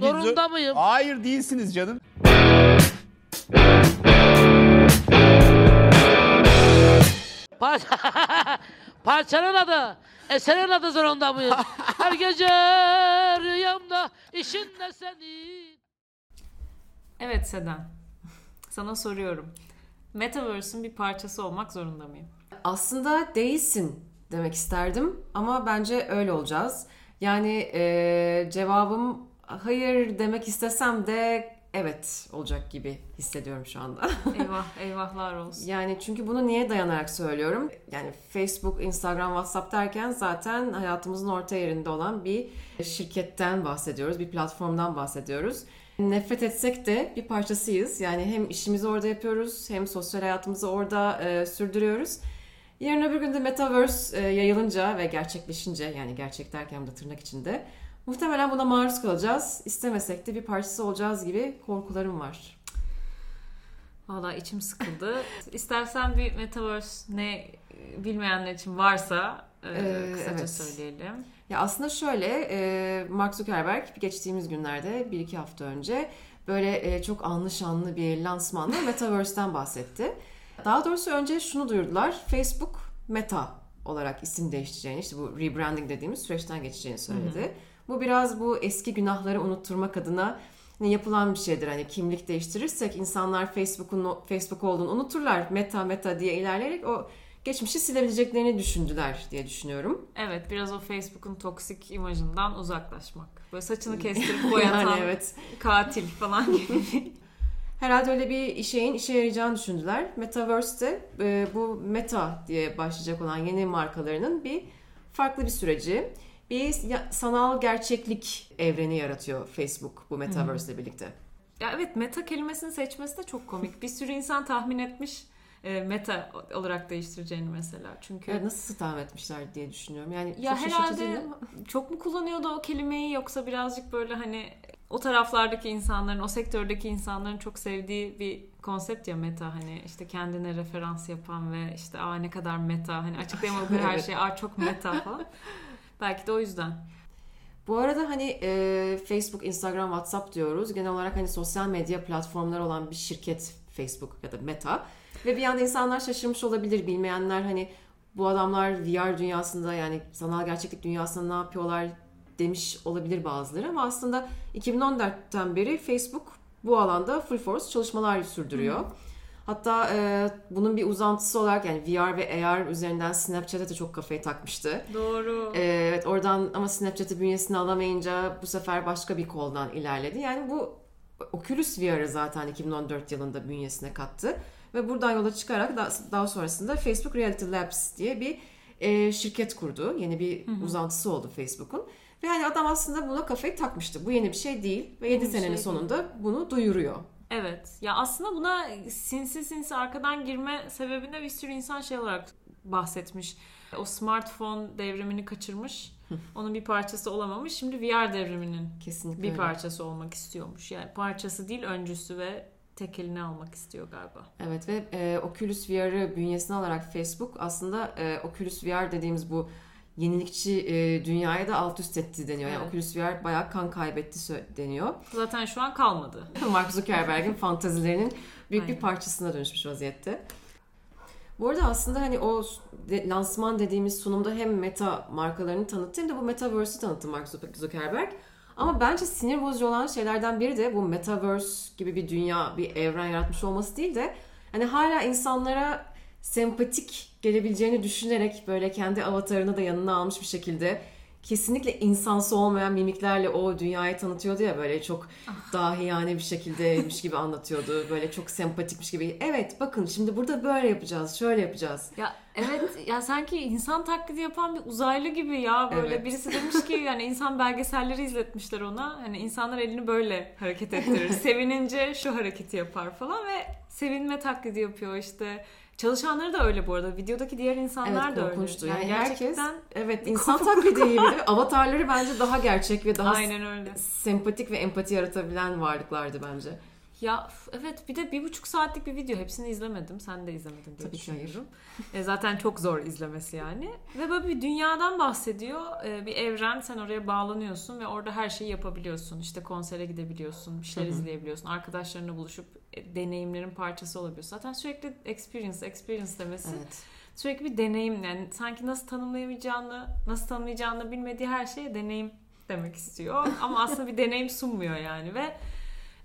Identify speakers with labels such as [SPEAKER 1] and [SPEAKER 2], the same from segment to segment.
[SPEAKER 1] Zorunda mıyım?
[SPEAKER 2] Hayır değilsiniz canım.
[SPEAKER 1] Parça... Parçanın adı. Eserin adı zorunda mıyım? Her gece rüyamda işinde senin.
[SPEAKER 3] Evet Seden. Sana soruyorum. Metaverse'ün bir parçası olmak zorunda mıyım?
[SPEAKER 4] Aslında değilsin demek isterdim ama bence öyle olacağız. Yani e, cevabım hayır demek istesem de evet olacak gibi hissediyorum şu anda.
[SPEAKER 3] Eyvah, eyvahlar olsun.
[SPEAKER 4] Yani çünkü bunu niye dayanarak söylüyorum? Yani Facebook, Instagram, WhatsApp derken zaten hayatımızın orta yerinde olan bir şirketten bahsediyoruz, bir platformdan bahsediyoruz. Nefret etsek de bir parçasıyız. Yani hem işimizi orada yapıyoruz, hem sosyal hayatımızı orada e, sürdürüyoruz. Yarın öbür gün de Metaverse e, yayılınca ve gerçekleşince, yani gerçek derken de tırnak içinde, muhtemelen buna maruz kalacağız. İstemesek de bir parçası olacağız gibi korkularım var.
[SPEAKER 3] Valla içim sıkıldı. İstersen bir Metaverse ne bilmeyenler için varsa e,
[SPEAKER 4] Ee,
[SPEAKER 3] kısaca
[SPEAKER 4] evet.
[SPEAKER 3] söyleyelim.
[SPEAKER 4] Ya aslında şöyle, e, Mark Zuckerberg geçtiğimiz günlerde, bir iki hafta önce böyle e, çok anlı şanlı bir lansmanda Metaverse'den bahsetti. Daha doğrusu önce şunu duyurdular, Facebook Meta olarak isim değiştireceğini, işte bu rebranding dediğimiz süreçten geçeceğini söyledi. Bu biraz bu eski günahları unutturmak adına yapılan bir şeydir. Hani kimlik değiştirirsek insanlar Facebook'un Facebook olduğunu unuturlar. Meta meta diye ilerleyerek o geçmişi silebileceklerini düşündüler diye düşünüyorum.
[SPEAKER 3] Evet biraz o Facebook'un toksik imajından uzaklaşmak. Böyle saçını kestirip boyatan
[SPEAKER 4] Yani evet.
[SPEAKER 3] katil falan gibi.
[SPEAKER 4] Herhalde öyle bir şeyin işe yarayacağını düşündüler. Metaverse'te e, bu Meta diye başlayacak olan yeni markalarının bir farklı bir süreci. Bir sanal gerçeklik evreni yaratıyor Facebook bu Metaverse ile birlikte.
[SPEAKER 3] ya evet meta kelimesini seçmesi de çok komik. Bir sürü insan tahmin etmiş e, meta olarak değiştireceğini mesela. Çünkü
[SPEAKER 4] Ya nasıl tahmin etmişler diye düşünüyorum. Yani
[SPEAKER 3] Ya
[SPEAKER 4] çok
[SPEAKER 3] herhalde çok mu kullanıyordu o kelimeyi yoksa birazcık böyle hani o taraflardaki insanların, o sektördeki insanların çok sevdiği bir konsept ya meta hani işte kendine referans yapan ve işte aa ne kadar meta hani açıklayamadığı her
[SPEAKER 4] Evet.
[SPEAKER 3] şey aa çok meta falan. Belki de o yüzden.
[SPEAKER 4] Bu arada hani e, Facebook, Instagram, WhatsApp diyoruz. Genel olarak hani sosyal medya platformları olan bir şirket Facebook ya da Meta. Ve bir yanda insanlar şaşırmış olabilir. Bilmeyenler hani bu adamlar VR dünyasında yani sanal gerçeklik dünyasında ne yapıyorlar demiş olabilir bazıları. Ama aslında 2014'ten beri Facebook bu alanda full force çalışmalar sürdürüyor. Hatta e, bunun bir uzantısı olarak yani VR ve AR üzerinden Snapchat'e de çok kafayı takmıştı.
[SPEAKER 3] Doğru.
[SPEAKER 4] Ee, Evet oradan ama Snapchat'i bünyesine alamayınca bu sefer başka bir koldan ilerledi. Yani bu Oculus VR'ı zaten 2014 yılında bünyesine kattı. Ve buradan yola çıkarak daha, daha sonrasında Facebook Reality Labs diye bir e, şirket kurdu. Yeni bir uzantısı oldu Facebook'un. Ve yani adam aslında buna kafayı takmıştı. Bu yeni bir şey değil. Ve 7
[SPEAKER 3] bir şey
[SPEAKER 4] senenin
[SPEAKER 3] değil.
[SPEAKER 4] sonunda bunu duyuruyor.
[SPEAKER 3] Evet. Ya aslında buna sinsi sinsi arkadan girme sebebinde bir sürü insan şey olarak bahsetmiş. O smartphone devrimini kaçırmış. Onun bir parçası olamamış. Şimdi VR devriminin
[SPEAKER 4] Kesinlikle
[SPEAKER 3] bir
[SPEAKER 4] öyle.
[SPEAKER 3] parçası olmak istiyormuş. Yani parçası değil öncüsü ve tekelini almak istiyor galiba.
[SPEAKER 4] Evet ve e, Oculus VR'ı bünyesine alarak Facebook aslında e, Oculus VR dediğimiz bu yenilikçi e, dünyaya da alt üst etti deniyor. Yani
[SPEAKER 3] Evet.
[SPEAKER 4] Oculus VR bayağı kan kaybetti deniyor.
[SPEAKER 3] Zaten şu an kalmadı.
[SPEAKER 4] Mark Zuckerberg'in fantazilerinin büyük bir
[SPEAKER 3] Aynen.
[SPEAKER 4] parçasına dönüşmüş vaziyette. Bu arada aslında hani o de- lansman dediğimiz sunumda hem meta markalarını tanıttı hem de bu Metaverse'ü tanıttı Mark Zuck- Zuckerberg. Ama bence sinir bozucu olan şeylerden biri de bu Metaverse gibi bir dünya, bir evren yaratmış olması değil de hani hala insanlara sempatik gelebileceğini düşünerek böyle kendi avatarını da yanına almış bir şekilde kesinlikle insansı olmayan mimiklerle o dünyayı tanıtıyordu ya böyle çok dahiyane bir şekildeymiş gibi anlatıyordu. Böyle çok sempatikmiş gibi. Evet bakın şimdi burada böyle yapacağız, şöyle yapacağız.
[SPEAKER 3] Ya evet ya sanki insan taklidi yapan bir uzaylı gibi ya böyle
[SPEAKER 4] Evet.
[SPEAKER 3] birisi demiş ki yani insan belgeselleri izletmişler ona hani insanlar elini böyle hareket ettirir sevinince şu hareketi yapar falan ve sevinme taklidi yapıyor işte çalışanları da öyle bu arada videodaki diğer insanlar
[SPEAKER 4] Evet
[SPEAKER 3] da öyle yani,
[SPEAKER 4] Yani,
[SPEAKER 3] gerçekten
[SPEAKER 4] herkes evet insan taklidi gibi. Avatarları bence daha gerçek ve daha
[SPEAKER 3] aynen öyle
[SPEAKER 4] sempatik ve empati yaratabilen varlıklardı bence.
[SPEAKER 3] Ya evet bir de bir buçuk saatlik bir video. Hepsini izlemedim. Sen de izlemedin diye
[SPEAKER 4] Tabii
[SPEAKER 3] düşünüyorum. E, zaten çok zor izlemesi yani. Ve böyle bir dünyadan bahsediyor. E, bir evren sen oraya bağlanıyorsun ve orada her şeyi yapabiliyorsun. İşte konsere gidebiliyorsun. Bir şeyler izleyebiliyorsun. Arkadaşlarına buluşup e, deneyimlerin parçası olabiliyorsun. Zaten sürekli experience, experience demesi.
[SPEAKER 4] Evet.
[SPEAKER 3] Sürekli bir deneyim yani sanki nasıl tanımlayamayacağını, nasıl tanımlayacağını bilmediği her şeye deneyim demek istiyor. Ama aslında bir deneyim sunmuyor yani ve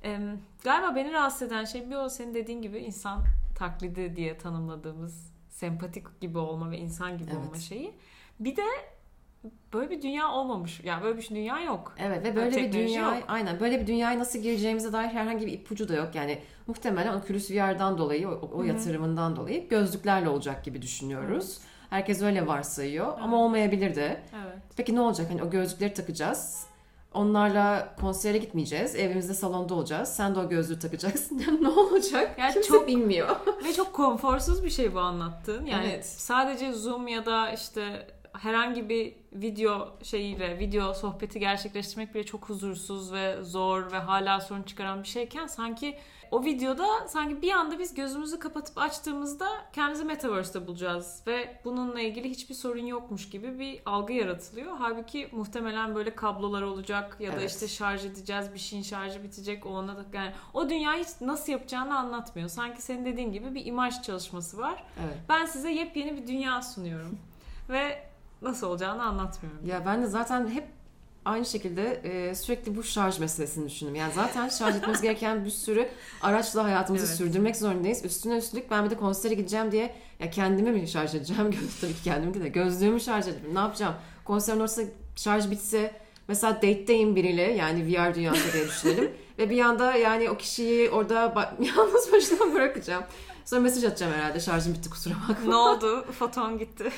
[SPEAKER 3] e, galiba beni rahatsız eden şey bir o senin dediğin gibi insan taklidi diye tanımladığımız sempatik gibi olma ve insan gibi
[SPEAKER 4] Evet.
[SPEAKER 3] olma şeyi. Bir de böyle bir dünya olmamış. Yani böyle bir dünya yok.
[SPEAKER 4] Evet ve böyle bir dünya
[SPEAKER 3] yok.
[SPEAKER 4] aynen böyle bir dünyaya nasıl gireceğimize dair herhangi bir ipucu da yok. Yani muhtemelen Oculus VR'dan dolayı o, o yatırımından dolayı gözlüklerle olacak gibi düşünüyoruz. Herkes öyle varsayıyor ama olmayabilir de.
[SPEAKER 3] Evet.
[SPEAKER 4] Peki ne olacak? Hani o gözlükleri takacağız. Onlarla konsere gitmeyeceğiz. Evimizde salonda olacağız. Sen de o gözlüğü takacaksın. ne olacak?
[SPEAKER 3] Yani
[SPEAKER 4] Kimse
[SPEAKER 3] çok-
[SPEAKER 4] bilmiyor.
[SPEAKER 3] Ve çok konforsuz bir şey bu anlattığın. Yani
[SPEAKER 4] Evet.
[SPEAKER 3] sadece Zoom ya da işte herhangi bir video şeyiyle, video sohbeti gerçekleştirmek bile çok huzursuz ve zor ve hala sorun çıkaran bir şeyken sanki o videoda sanki bir anda biz gözümüzü kapatıp açtığımızda kendimizi Metaverse'de bulacağız ve bununla ilgili hiçbir sorun yokmuş gibi bir algı yaratılıyor. Halbuki muhtemelen böyle kablolar olacak ya da
[SPEAKER 4] Evet.
[SPEAKER 3] işte şarj edeceğiz, bir şeyin şarjı bitecek, o ona da yani o dünyayı hiç nasıl yapacağını anlatmıyor. Sanki senin dediğin gibi bir imaj çalışması var.
[SPEAKER 4] Evet.
[SPEAKER 3] Ben size yepyeni bir dünya sunuyorum ve nasıl olacağını anlatmıyorum.
[SPEAKER 4] Ya ben de zaten hep aynı şekilde e, sürekli bu şarj meselesini düşündüm. Yani zaten şarj etmemiz gereken bir sürü araçla hayatımızı
[SPEAKER 3] Evet.
[SPEAKER 4] sürdürmek zorundayız. Üstüne üstlük ben bir de konsere gideceğim diye ya kendimi mi şarj edeceğim? Tabii ki kendimi değil de gözlüğümü şarj edeceğim. Ne yapacağım? Konserin ortasında şarj bitse mesela date'deyim biriyle yani VR dünyasında diye düşünelim. Ve bir anda yani o kişiyi orada yalnız başına bırakacağım. Sonra mesaj atacağım herhalde şarjım bitti kusura bakma.
[SPEAKER 3] ne oldu? Foton gitti.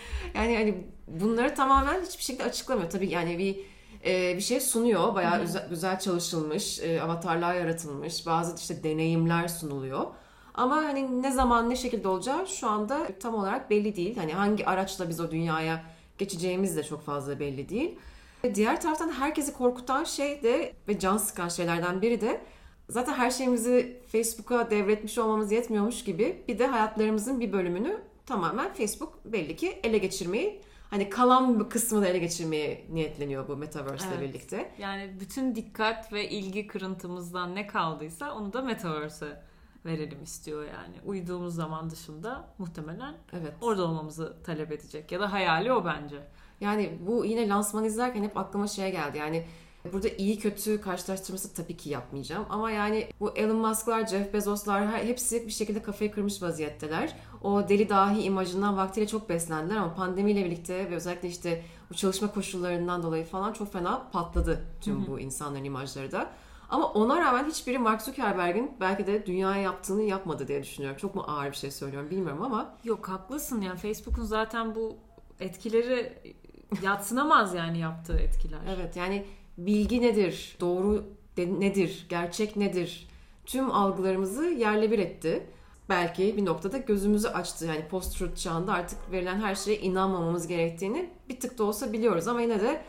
[SPEAKER 4] Yani hani bunları tamamen hiçbir şekilde açıklamıyor. Tabii yani bir e, bir şey sunuyor. Bayağı güzel, güzel çalışılmış, e, avatarlar yaratılmış, bazı işte deneyimler sunuluyor. Ama hani ne zaman ne şekilde olacağı şu anda tam olarak belli değil. Hani hangi araçla biz o dünyaya geçeceğimiz de çok fazla belli değil. Diğer taraftan herkesi korkutan şey de ve can sıkan şeylerden biri de zaten her şeyimizi Facebook'a devretmiş olmamız yetmiyormuş gibi bir de hayatlarımızın bir bölümünü tamamen Facebook belli ki ele geçirmeyi hani kalan bir kısmını ele geçirmeye niyetleniyor bu Metaverse ile
[SPEAKER 3] Evet.
[SPEAKER 4] birlikte.
[SPEAKER 3] Yani bütün dikkat ve ilgi kırıntımızdan ne kaldıysa onu da Metaverse'e verelim istiyor yani. Uyduğumuz zaman dışında muhtemelen
[SPEAKER 4] Evet.
[SPEAKER 3] orada olmamızı talep edecek. Ya da hayali o bence.
[SPEAKER 4] Yani bu yine lansmanı izlerken hep aklıma şey geldi. Yani burada iyi kötü karşılaştırması tabii ki yapmayacağım. Ama yani bu Elon Musk'lar, Jeff Bezos'lar hepsi bir şekilde kafayı kırmış vaziyetteler. O deli dahi imajından vaktiyle çok beslendiler ama pandemiyle birlikte ve özellikle işte bu çalışma koşullarından dolayı falan çok fena patladı tüm bu insanların imajları da. Ama ona rağmen hiçbiri Mark Zuckerberg'in belki de dünyaya yaptığını yapmadı diye düşünüyorum. Çok mu ağır bir şey söylüyorum bilmiyorum ama
[SPEAKER 3] Yok haklısın yani Facebook'un zaten bu etkileri yatsınamaz yani yaptığı etkiler.
[SPEAKER 4] Evet yani bilgi nedir, doğru nedir, gerçek nedir tüm algılarımızı yerle bir etti. Belki bir noktada gözümüzü açtı. Yani post-truth çağında artık verilen her şeye inanmamamız gerektiğini bir tık da olsa biliyoruz. Ama yine de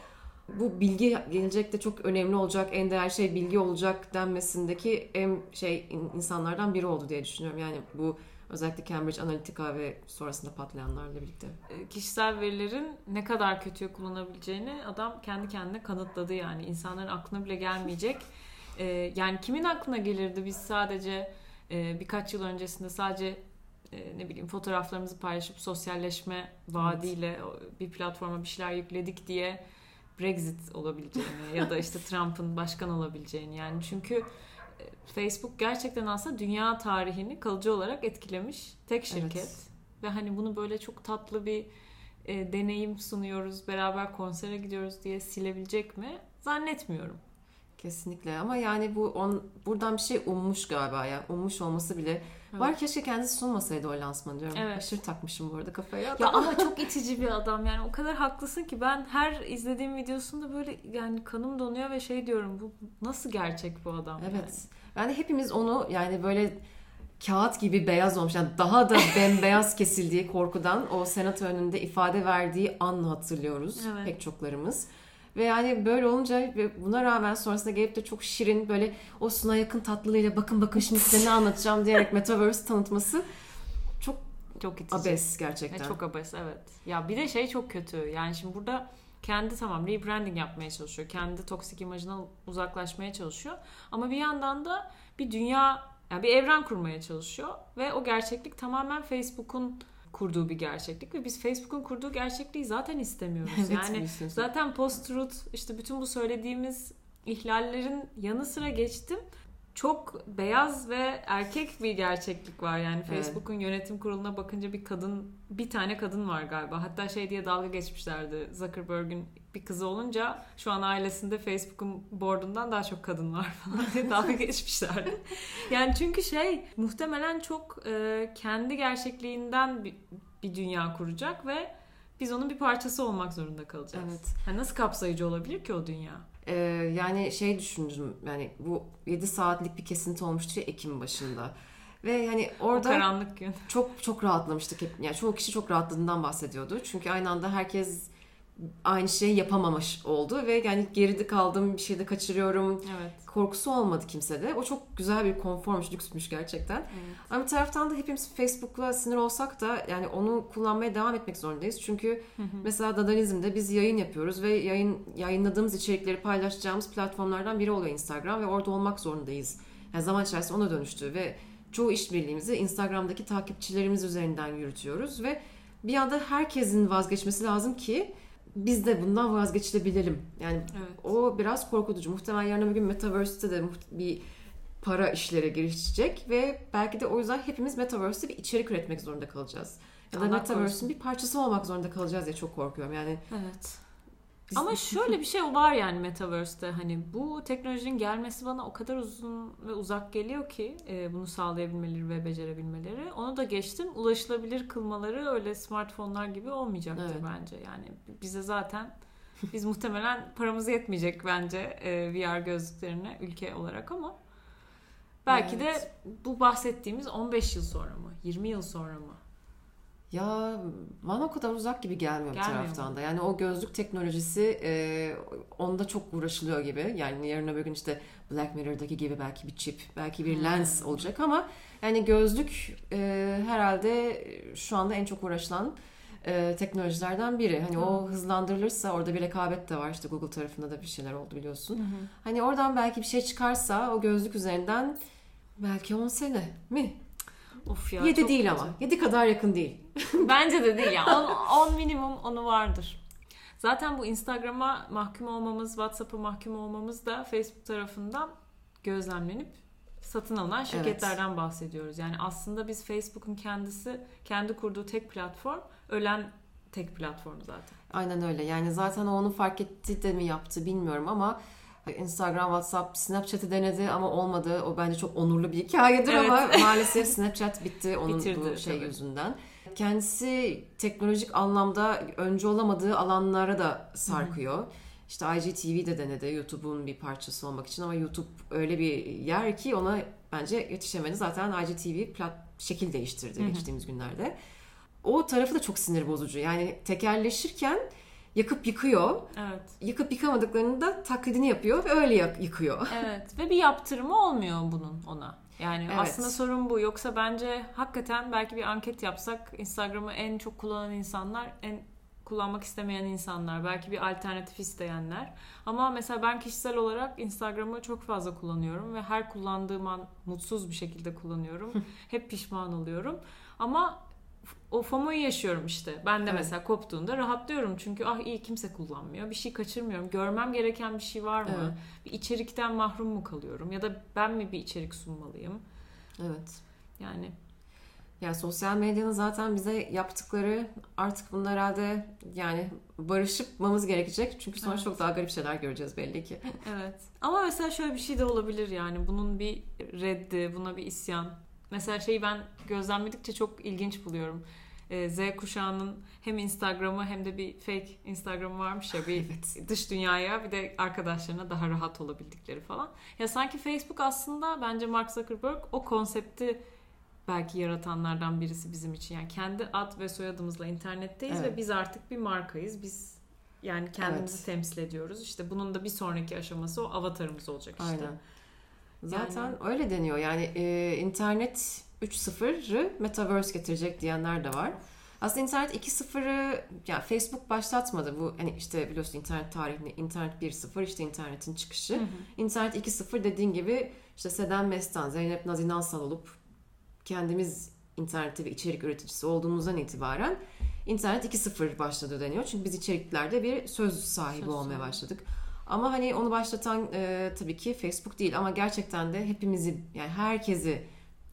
[SPEAKER 4] bu bilgi gelecekte çok önemli olacak, en değerli şey bilgi olacak denmesindeki en şey in- insanlardan biri oldu diye düşünüyorum. Yani bu özellikle Cambridge Analytica ve sonrasında patlayanlarla birlikte.
[SPEAKER 3] E, Kişisel verilerin ne kadar kötüye kullanabileceğini adam kendi kendine kanıtladı yani. insanların aklına bile gelmeyecek. E, yani kimin aklına gelirdi biz sadece e, birkaç yıl öncesinde sadece ne bileyim fotoğraflarımızı paylaşıp sosyalleşme vaadiyle o- bir platforma bir şeyler yükledik diye Brexit olabileceğini ya da işte Trump'ın başkan olabileceğini yani çünkü Facebook gerçekten aslında dünya tarihini kalıcı olarak etkilemiş tek şirket.
[SPEAKER 4] Evet.
[SPEAKER 3] Ve hani bunu böyle çok tatlı bir e, deneyim sunuyoruz, beraber konsere gidiyoruz diye silebilecek mi? Zannetmiyorum.
[SPEAKER 4] Kesinlikle ama yani bu on, buradan bir şey ummuş galiba ya. Ummuş olması bile var. Keşke kendisi sunmasaydı o lansmanı diyorum.
[SPEAKER 3] Evet.
[SPEAKER 4] Aşırı takmışım bu arada kafaya.
[SPEAKER 3] Ya ama çok itici bir adam yani o kadar haklısın ki ben her izlediğim videosunda böyle yani kanım donuyor ve şey diyorum bu nasıl gerçek bu adam?
[SPEAKER 4] Evet. Yani hepimiz onu yani böyle kağıt gibi beyaz olmuş. Yani daha da bembeyaz kesildiği korkudan o senato önünde ifade verdiği an hatırlıyoruz
[SPEAKER 3] Evet.
[SPEAKER 4] pek çoklarımız. Ve yani böyle olunca ve buna rağmen sonrasında gelip de çok şirin böyle o suna yakın tatlılığıyla bakın bakın şimdi size ne anlatacağım diyerek Metaverse tanıtması çok
[SPEAKER 3] Çok itici.
[SPEAKER 4] abes gerçekten.
[SPEAKER 3] çok abes evet. Ya bir de şey çok kötü. Yani şimdi burada kendi tamam rebranding yapmaya çalışıyor. Kendi toksik imajından uzaklaşmaya çalışıyor. Ama bir yandan da bir dünya, yani bir evren kurmaya çalışıyor. Ve o gerçeklik tamamen Facebook'un kurduğu bir gerçeklik. Ve biz Facebook'un kurduğu gerçekliği zaten istemiyoruz.
[SPEAKER 4] Evet,
[SPEAKER 3] yani zaten post-truth işte bütün bu söylediğimiz ihlallerin yanı sıra geçtim. Çok beyaz ve erkek bir gerçeklik var yani
[SPEAKER 4] Evet.
[SPEAKER 3] Facebook'un yönetim kuruluna bakınca bir kadın bir tane kadın var galiba hatta şey diye dalga geçmişlerdi Zuckerberg'ün bir kızı olunca şu an ailesinde Facebook'un boardundan daha çok kadın var falan diye dalga geçmişlerdi. Yani çünkü şey muhtemelen çok e, kendi gerçekliğinden bir, bir dünya kuracak ve biz onun bir parçası olmak zorunda kalacağız.
[SPEAKER 4] Evet.
[SPEAKER 3] Yani nasıl kapsayıcı olabilir ki o dünya?
[SPEAKER 4] Ee, yani şey düşündüm yani bu 7 saatlik bir kesinti olmuştu ya Ekim başında. Ve yani
[SPEAKER 3] O
[SPEAKER 4] orada
[SPEAKER 3] karanlık gün.
[SPEAKER 4] çok çok rahatlamıştık hep. Yani çoğu kişi çok rahatladığından bahsediyordu. Çünkü aynı anda herkes aynı şeyi yapamamış oldu ve yani geride kaldım, bir şeyde kaçırıyorum
[SPEAKER 3] Evet.
[SPEAKER 4] korkusu olmadı kimsede. O çok güzel bir konformuş, lüksmüş gerçekten.
[SPEAKER 3] evet.
[SPEAKER 4] Ama bir taraftan da hepimiz Facebook'la sinir olsak da yani onu kullanmaya devam etmek zorundayız. Çünkü mesela Dadaizm'de biz yayın yapıyoruz ve yayın yayınladığımız içerikleri paylaşacağımız platformlardan biri oluyor Instagram ve orada olmak zorundayız. Yani zaman içerisinde ona dönüştü ve çoğu işbirliğimizi Instagram'daki takipçilerimiz üzerinden yürütüyoruz ve bir anda herkesin vazgeçmesi lazım ki biz de bundan vazgeçilebilelim. Yani
[SPEAKER 3] Evet.
[SPEAKER 4] o biraz korkutucu. Muhtemelen yarın bir gün Metaverse'te de bir para işlere girişecek ve belki de o yüzden hepimiz Metaverse'te bir içerik üretmek zorunda kalacağız. Ya da Metaverse'ün bir parçası olmak zorunda kalacağız diye çok korkuyorum. Yani
[SPEAKER 3] Evet. Ama şöyle bir şey var yani Metaverse'te hani bu teknolojinin gelmesi bana o kadar uzun ve uzak geliyor ki e, bunu sağlayabilmeleri ve becerebilmeleri. Onu da geçtim. Ulaşılabilir kılmaları öyle smartfonlar gibi olmayacaktır
[SPEAKER 4] Evet.
[SPEAKER 3] bence. Yani bize zaten biz muhtemelen paramız yetmeyecek bence e, VR gözlüklerine ülke olarak ama belki
[SPEAKER 4] Evet.
[SPEAKER 3] de bu bahsettiğimiz 15 yıl sonra mı? 20 yıl sonra mı?
[SPEAKER 4] Ya bana o kadar uzak gibi gelmiyor, bir
[SPEAKER 3] Gelmiyor
[SPEAKER 4] taraftan
[SPEAKER 3] mu?
[SPEAKER 4] da. Yani o gözlük teknolojisi e, onda çok uğraşılıyor gibi. Yani yarın öbür gün işte Black Mirror'daki gibi belki bir çip, belki bir
[SPEAKER 3] Hmm.
[SPEAKER 4] lens olacak ama yani gözlük e, herhalde şu anda en çok uğraşılan e, teknolojilerden biri. Hani o hızlandırılırsa orada bir rekabet de var. İşte Google tarafında da bir şeyler oldu biliyorsun. Hani oradan belki bir şey çıkarsa o gözlük üzerinden belki 10 sene mi?
[SPEAKER 3] Of ya.
[SPEAKER 4] 7
[SPEAKER 3] çok
[SPEAKER 4] değil
[SPEAKER 3] kötü.
[SPEAKER 4] ama. 7 kadar yakın değil.
[SPEAKER 3] Bence de değil ya. 10 minimum onu vardır. Zaten bu Instagram'a mahkum olmamız, WhatsApp'a mahkum olmamız da Facebook tarafından gözlemlenip satın alınan şirketlerden bahsediyoruz. Yani aslında biz Facebook'un kendisi kendi kurduğu tek platform, ölen tek platform zaten.
[SPEAKER 4] Aynen öyle. Yani zaten o onu fark etti de mi yaptı bilmiyorum ama Instagram, WhatsApp, Snapchat'i denedi ama olmadı. O bence çok onurlu bir hikayedir
[SPEAKER 3] Evet.
[SPEAKER 4] ama maalesef Snapchat bitti onun
[SPEAKER 3] Bitirdi,
[SPEAKER 4] bu şey
[SPEAKER 3] tabii.
[SPEAKER 4] yüzünden. Kendisi teknolojik anlamda önce olamadığı alanlara da sarkıyor. İşte IGTV de denedi YouTube'un bir parçası olmak için ama YouTube öyle bir yer ki ona bence yetişemedi. Zaten IGTV plat şekil değiştirdi geçtiğimiz günlerde. O tarafı da çok sinir bozucu. Yani tekerleşirken yakıp yıkıyor.
[SPEAKER 3] Evet.
[SPEAKER 4] Yıkıp yıkamadıklarını da taklidini yapıyor ve öyle yıkıyor.
[SPEAKER 3] Evet ve bir yaptırımı olmuyor bunun ona. Yani
[SPEAKER 4] Evet.
[SPEAKER 3] aslında sorun bu. Yoksa bence hakikaten belki bir anket yapsak Instagram'ı en çok kullanan insanlar, en kullanmak istemeyen insanlar, belki bir alternatif isteyenler. Ama mesela ben kişisel olarak Instagram'ı çok fazla kullanıyorum ve her kullandığım an mutsuz bir şekilde kullanıyorum. Hep pişman oluyorum. Ama o FOMO'yu yaşıyorum işte. Ben de
[SPEAKER 4] Evet.
[SPEAKER 3] mesela koptuğunda rahatlıyorum. Çünkü ah iyi kimse kullanmıyor. Bir şey kaçırmıyorum. Görmem gereken bir şey var mı?
[SPEAKER 4] Evet.
[SPEAKER 3] bir içerikten mahrum mu kalıyorum ya da ben mi bir içerik sunmalıyım?
[SPEAKER 4] Evet.
[SPEAKER 3] Yani
[SPEAKER 4] Yani sosyal medyanın zaten bize yaptıkları artık bunlar herhalde yani barışıpmamız gerekecek. Çünkü sonra
[SPEAKER 3] Evet.
[SPEAKER 4] çok daha garip şeyler göreceğiz belli ki.
[SPEAKER 3] evet. Ama mesela şöyle bir şey de olabilir yani bunun bir reddi, buna bir isyan. Mesela şeyi ben gözlemledikçe çok ilginç buluyorum. Ee, Z kuşağının hem Instagram'ı hem de bir fake Instagram'ı varmış ya bir
[SPEAKER 4] Evet.
[SPEAKER 3] dış dünyaya bir de arkadaşlarına daha rahat olabildikleri falan. Ya sanki Facebook aslında bence Mark Zuckerberg o konsepti belki yaratanlardan birisi bizim için. Yani kendi ad ve soyadımızla internetteyiz
[SPEAKER 4] Evet.
[SPEAKER 3] ve biz artık bir markayız. Biz yani kendimizi
[SPEAKER 4] Evet.
[SPEAKER 3] temsil ediyoruz. İşte bunun da bir sonraki aşaması o avatarımız olacak işte.
[SPEAKER 4] Aynen. Zaten
[SPEAKER 3] Yani-
[SPEAKER 4] öyle deniyor. Yani e, internet 3.0'ı metaverse getirecek diyenler de var. Aslında internet 2.0'ı yani Facebook başlatmadı. Bu hani işte biliyorsun internet tarihini internet 1.0 işte internetin çıkışı.
[SPEAKER 3] Hı hı.
[SPEAKER 4] İnternet 2.0 dediğin gibi işte Seden Mestan, Zeynep Nazin Ansal olup kendimiz internette bir içerik üreticisi olduğumuzdan itibaren internet 2.0 başladı deniyor. Çünkü biz içeriklerde bir söz sahibi
[SPEAKER 3] Söz
[SPEAKER 4] olmaya başladık. Ama hani onu başlatan e, tabii ki Facebook değil ama gerçekten de hepimizi yani herkesi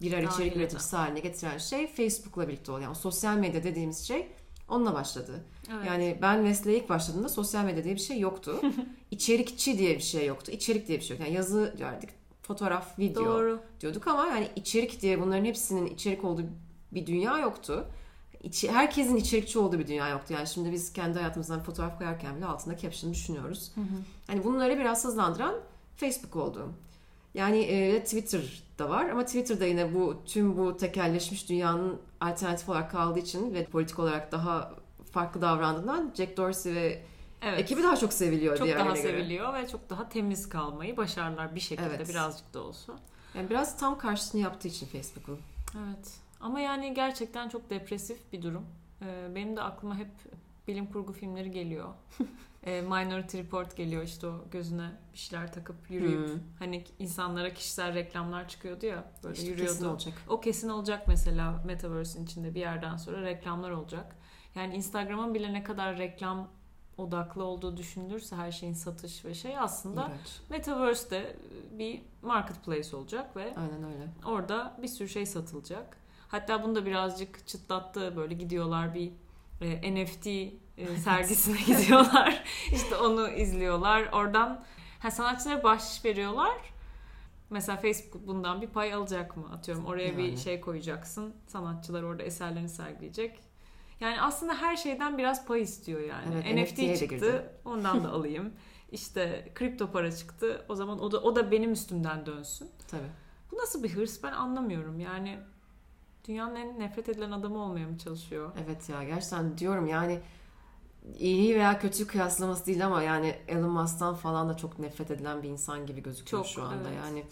[SPEAKER 4] birer
[SPEAKER 3] Dahil
[SPEAKER 4] içerik üreticisi haline getiren şey Facebook'la birlikte oluyor. Yani sosyal medya dediğimiz şey onunla başladı.
[SPEAKER 3] Evet.
[SPEAKER 4] Yani ben mesleğe ilk başladığımda sosyal medya diye bir şey yoktu. İçerikçi diye bir şey yoktu. İçerik diye bir şey yoktu. Yani yazı derdik, fotoğraf, video
[SPEAKER 3] Doğru.
[SPEAKER 4] diyorduk ama yani içerik diye bunların hepsinin içerik olduğu bir dünya yoktu. İçi, herkesin içerikçi olduğu bir dünya yoktu. Yani şimdi biz kendi hayatımızdan fotoğraf koyarken bile altında caption düşünüyoruz. Hani bunları biraz hızlandıran Facebook oldu. Yani e, Twitter da var ama Twitter'da yine bu tüm bu tekelleşmiş dünyanın alternatif olarak kaldığı için ve politik olarak daha farklı davrandığından Jack Dorsey ve
[SPEAKER 3] Evet.
[SPEAKER 4] ekibi daha çok seviliyor
[SPEAKER 3] çok
[SPEAKER 4] diğerlerine
[SPEAKER 3] daha seviliyor ve çok daha temiz kalmayı başarırlar bir şekilde
[SPEAKER 4] Evet.
[SPEAKER 3] birazcık da olsa.
[SPEAKER 4] Yani biraz tam karşısını yaptığı için Facebook'un.
[SPEAKER 3] Evet. Ama yani gerçekten çok depresif bir durum. Ee, benim de aklıma hep bilim kurgu filmleri geliyor. Ee, Minority Report geliyor işte o gözüne bir şeyler takıp yürüyüp
[SPEAKER 4] Hmm.
[SPEAKER 3] hani insanlara kişisel reklamlar çıkıyordu ya böyle
[SPEAKER 4] İşte
[SPEAKER 3] yürüyordu.
[SPEAKER 4] kesin olacak.
[SPEAKER 3] O kesin olacak mesela Metaverse'in içinde bir yerden sonra reklamlar olacak. Yani Instagram'ın bile ne kadar reklam odaklı olduğu düşünülürse her şeyin satış ve şey aslında
[SPEAKER 4] İğrenç.
[SPEAKER 3] Metaverse'de bir marketplace olacak ve
[SPEAKER 4] Aynen öyle.
[SPEAKER 3] orada bir sürü şey satılacak. Hatta bunu da birazcık çıtlattı böyle gidiyorlar bir e, NFT e, sergisine gidiyorlar. işte onu izliyorlar. Oradan ha, sanatçılara bahşiş veriyorlar. Mesela Facebook bundan bir pay alacak mı? Atıyorum oraya bir
[SPEAKER 4] Yani.
[SPEAKER 3] şey koyacaksın. Sanatçılar orada eserlerini sergileyecek. Yani aslında her şeyden biraz pay istiyor yani.
[SPEAKER 4] Evet,
[SPEAKER 3] NFT çıktı,
[SPEAKER 4] girdi.
[SPEAKER 3] ondan da alayım. İşte kripto para çıktı. O zaman o da o da benim üstümden dönsün.
[SPEAKER 4] Tabii.
[SPEAKER 3] Bu nasıl bir hırs ben anlamıyorum. Yani dünyanın en nefret edilen adamı olmaya mı çalışıyor?
[SPEAKER 4] Evet ya gerçekten diyorum yani iyi veya kötü kıyaslaması değil ama yani Elon Musk'tan falan da çok nefret edilen bir insan gibi gözüküyor
[SPEAKER 3] Çok,
[SPEAKER 4] şu anda
[SPEAKER 3] evet.
[SPEAKER 4] yani.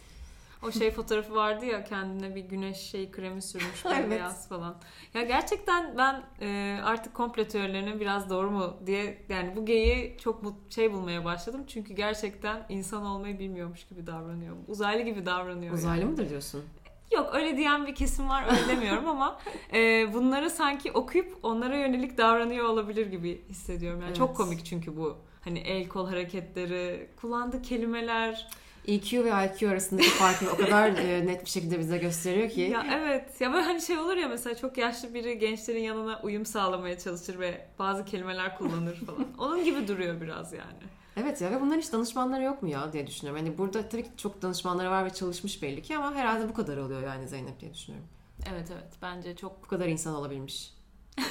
[SPEAKER 3] O şey fotoğrafı vardı ya kendine bir güneş şey kremi sürmüş
[SPEAKER 4] Evet.
[SPEAKER 3] beyaz falan. Ya gerçekten ben e, artık komplo teorilerinin biraz doğru mu diye yani bu geyi çok mut, şey bulmaya başladım. Çünkü gerçekten insan olmayı bilmiyormuş gibi davranıyor. Uzaylı gibi davranıyor.
[SPEAKER 4] Uzaylı
[SPEAKER 3] yani.
[SPEAKER 4] mıdır diyorsun?
[SPEAKER 3] Yok öyle diyen bir kesim var öyle demiyorum ama e, bunları sanki okuyup onlara yönelik davranıyor olabilir gibi hissediyorum. Yani çok
[SPEAKER 4] Evet.
[SPEAKER 3] komik çünkü bu. Hani el kol hareketleri, kullandığı kelimeler.
[SPEAKER 4] EQ ve IQ arasındaki farkı o kadar e, net bir şekilde bize gösteriyor ki.
[SPEAKER 3] Ya evet. Ya böyle hani şey olur ya mesela çok yaşlı biri gençlerin yanına uyum sağlamaya çalışır ve bazı kelimeler kullanır falan. Onun gibi duruyor biraz yani.
[SPEAKER 4] Evet ya ve bunların hiç danışmanları yok mu ya diye düşünüyorum. Hani burada tabii ki çok danışmanları var ve çalışmış belli ki ama herhalde bu kadar oluyor yani Zeynep diye düşünüyorum.
[SPEAKER 3] Evet evet bence çok
[SPEAKER 4] Bu kadar insan olabilmiş.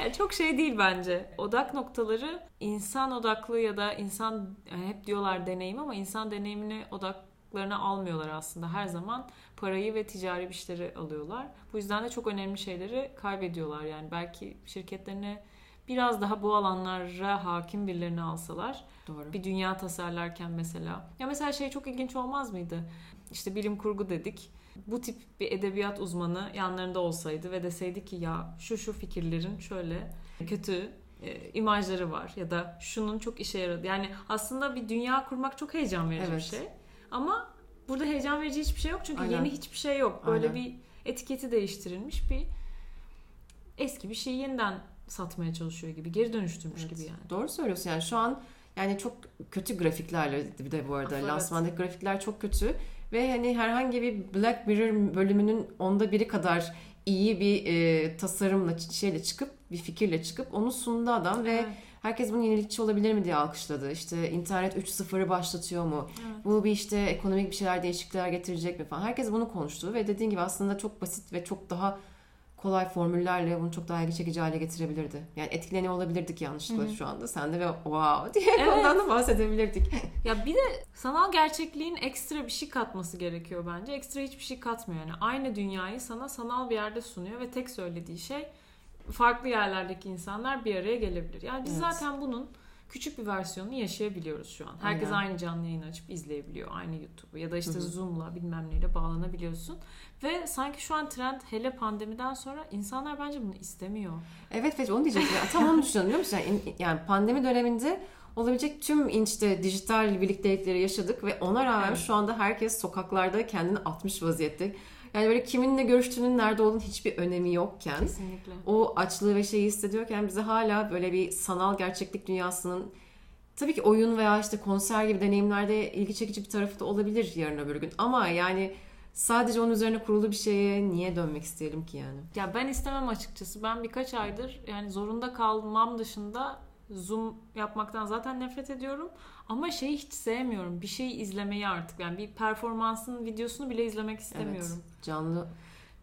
[SPEAKER 3] yani çok şey değil bence. Odak noktaları insan odaklı ya da insan yani hep diyorlar deneyim ama insan deneyimini odaklarına almıyorlar aslında. Her zaman parayı ve ticari işleri alıyorlar. Bu yüzden de çok önemli şeyleri kaybediyorlar. Yani belki şirketlerine biraz daha bu alanlara hakim birilerini alsalar
[SPEAKER 4] Doğru.
[SPEAKER 3] bir dünya tasarlarken mesela. Ya mesela şey çok ilginç olmaz mıydı? İşte bilim kurgu dedik. Bu tip bir edebiyat uzmanı yanlarında olsaydı ve deseydi ki ya şu şu fikirlerin şöyle kötü e, imajları var ya da şunun çok işe yaradı. Yani aslında bir dünya kurmak çok heyecan verici bir
[SPEAKER 4] Evet.
[SPEAKER 3] şey. Ama burada heyecan verici hiçbir şey yok çünkü
[SPEAKER 4] Aynen.
[SPEAKER 3] yeni hiçbir şey yok. Böyle
[SPEAKER 4] Aynen.
[SPEAKER 3] bir etiketi değiştirilmiş bir eski bir şeyi yeniden satmaya çalışıyor gibi, geri dönüştürmüş
[SPEAKER 4] Evet.
[SPEAKER 3] gibi yani.
[SPEAKER 4] Doğru söylüyorsun yani şu an yani çok kötü grafiklerle bir de bu arada
[SPEAKER 3] Evet.
[SPEAKER 4] lansmandaki grafikler çok kötü ve hani herhangi bir Black Mirror bölümünün onda biri kadar iyi bir e, tasarımla şeyle çıkıp bir fikirle çıkıp onu sundu adam ve
[SPEAKER 3] Evet.
[SPEAKER 4] herkes bunun yenilikçi olabilir mi diye alkışladı. İşte internet 3.0'ı başlatıyor mu?
[SPEAKER 3] Evet.
[SPEAKER 4] Bu bir işte ekonomik bir şeyler değişiklikler getirecek mi falan. Herkes bunu konuştu ve dediğin gibi aslında çok basit ve çok daha kolay formüllerle bunu çok daha ilgi çekici hale getirebilirdi. Yani etkileniyor olabilirdik yanlışlıkla
[SPEAKER 3] Hı hı.
[SPEAKER 4] şu anda. Sen de ve wow diye
[SPEAKER 3] Evet.
[SPEAKER 4] ondan da bahsedebilirdik.
[SPEAKER 3] Ya bir de sanal gerçekliğin ekstra bir şey katması gerekiyor bence. Ekstra hiçbir şey katmıyor yani. Aynı dünyayı sana sanal bir yerde sunuyor ve tek söylediği şey farklı yerlerdeki insanlar bir araya gelebilir. Yani biz
[SPEAKER 4] Evet.
[SPEAKER 3] zaten bunun küçük bir versiyonunu yaşayabiliyoruz şu an. Herkes
[SPEAKER 4] Aynen.
[SPEAKER 3] aynı canlı yayın açıp izleyebiliyor. Aynı YouTube'u ya da işte. Zoom'la bilmem neyle bağlanabiliyorsun. Ve sanki şu an trend hele pandemiden sonra insanlar bence bunu istemiyor.
[SPEAKER 4] Evet evet onu diyecektim. Tam onu düşünüyorum biliyor musun? Yani, yani pandemi döneminde olabilecek tüm inçte dijital birliktelikleri yaşadık ve ona rağmen
[SPEAKER 3] Evet.
[SPEAKER 4] şu anda herkes sokaklarda kendini atmış vaziyette. Yani böyle kiminle görüştüğünün nerede olduğunun hiçbir önemi yokken
[SPEAKER 3] Kesinlikle.
[SPEAKER 4] o açlığı ve şeyi hissediyorken bize hala böyle bir sanal gerçeklik dünyasının tabii ki oyun veya işte konser gibi deneyimlerde ilgi çekici bir tarafı da olabilir yarın öbür gün. Ama yani sadece onun üzerine kurulu bir şeye niye dönmek isteyelim ki yani?
[SPEAKER 3] Ya ben istemem açıkçası. Ben birkaç aydır yani zorunda kalmam dışında Zoom yapmaktan zaten nefret ediyorum. Ama şeyi hiç sevmiyorum. Bir şeyi izlemeyi artık. Yani bir performansın videosunu bile izlemek istemiyorum.
[SPEAKER 4] Evet, canlı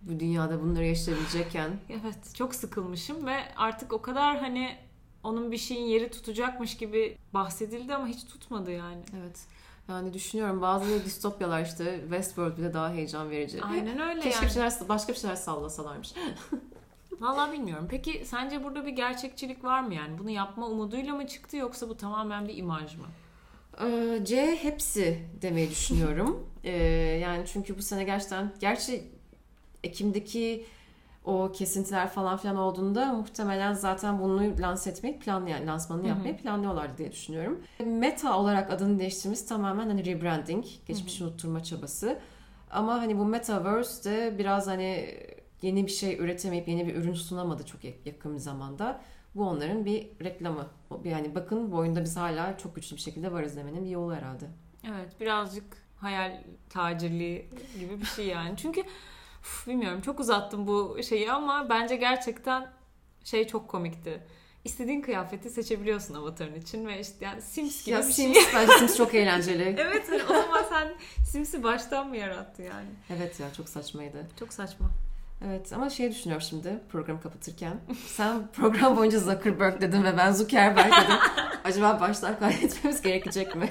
[SPEAKER 4] bu dünyada bunları yaşayabilecekken
[SPEAKER 3] Evet. çok sıkılmışım ve artık o kadar hani onun bir şeyin yeri tutacakmış gibi bahsedildi ama hiç tutmadı yani.
[SPEAKER 4] evet. Yani düşünüyorum bazı distopyalar işte Westworld bile daha heyecan verici.
[SPEAKER 3] Aynen öyle
[SPEAKER 4] Keşke
[SPEAKER 3] yani.
[SPEAKER 4] bir şeyler, başka bir şeyler sallasalarmış.
[SPEAKER 3] Vallahi bilmiyorum. Peki sence burada bir gerçekçilik var mı yani? Bunu yapma umuduyla mı çıktı yoksa bu tamamen bir imaj mı?
[SPEAKER 4] Ee, C hepsi demeyi düşünüyorum. Ee, yani çünkü bu sene gerçekten gerçi Ekim'deki o kesintiler falan filan olduğunda muhtemelen zaten bunu lanse etmeyi planlayan, lansmanını yapmayı planlıyorlardı diye düşünüyorum. Meta olarak adını değiştirmemiz tamamen hani rebranding, geçmişi unutturma çabası. Ama hani bu Metaverse de biraz hani yeni bir şey üretemeyip yeni bir ürün sunamadı çok yakın bir zamanda. Bu onların bir reklamı. Yani bakın bu oyunda biz hala çok güçlü bir şekilde varız demenin bir yolu herhalde.
[SPEAKER 3] Evet birazcık hayal tacirliği gibi bir şey yani. Çünkü uf, bilmiyorum çok uzattım bu şeyi ama bence gerçekten şey çok komikti. İstediğin kıyafeti seçebiliyorsun avatarın için ve işte yani Sims gibi
[SPEAKER 4] Ya
[SPEAKER 3] bir
[SPEAKER 4] Sims,
[SPEAKER 3] şey.
[SPEAKER 4] bence Sims çok eğlenceli.
[SPEAKER 3] Evet o zaman sen Sims'i baştan mı yarattı yani?
[SPEAKER 4] Evet ya çok saçmaydı.
[SPEAKER 3] Çok saçma.
[SPEAKER 4] Evet ama şey düşünüyorum şimdi programı kapatırken. Sen program boyunca Zuckerberg dedin ve ben Zuckerberg dedim. Acaba baştan kaydetmemiz gerekecek mi?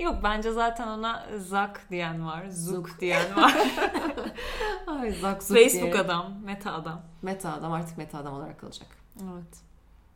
[SPEAKER 3] Yok bence zaten ona Zuck diyen var, Zuk diyen var.
[SPEAKER 4] Ay Zuck Zuck
[SPEAKER 3] Facebook
[SPEAKER 4] diye.
[SPEAKER 3] adam, Meta adam.
[SPEAKER 4] Meta adam artık meta adam olarak kalacak.
[SPEAKER 3] Evet.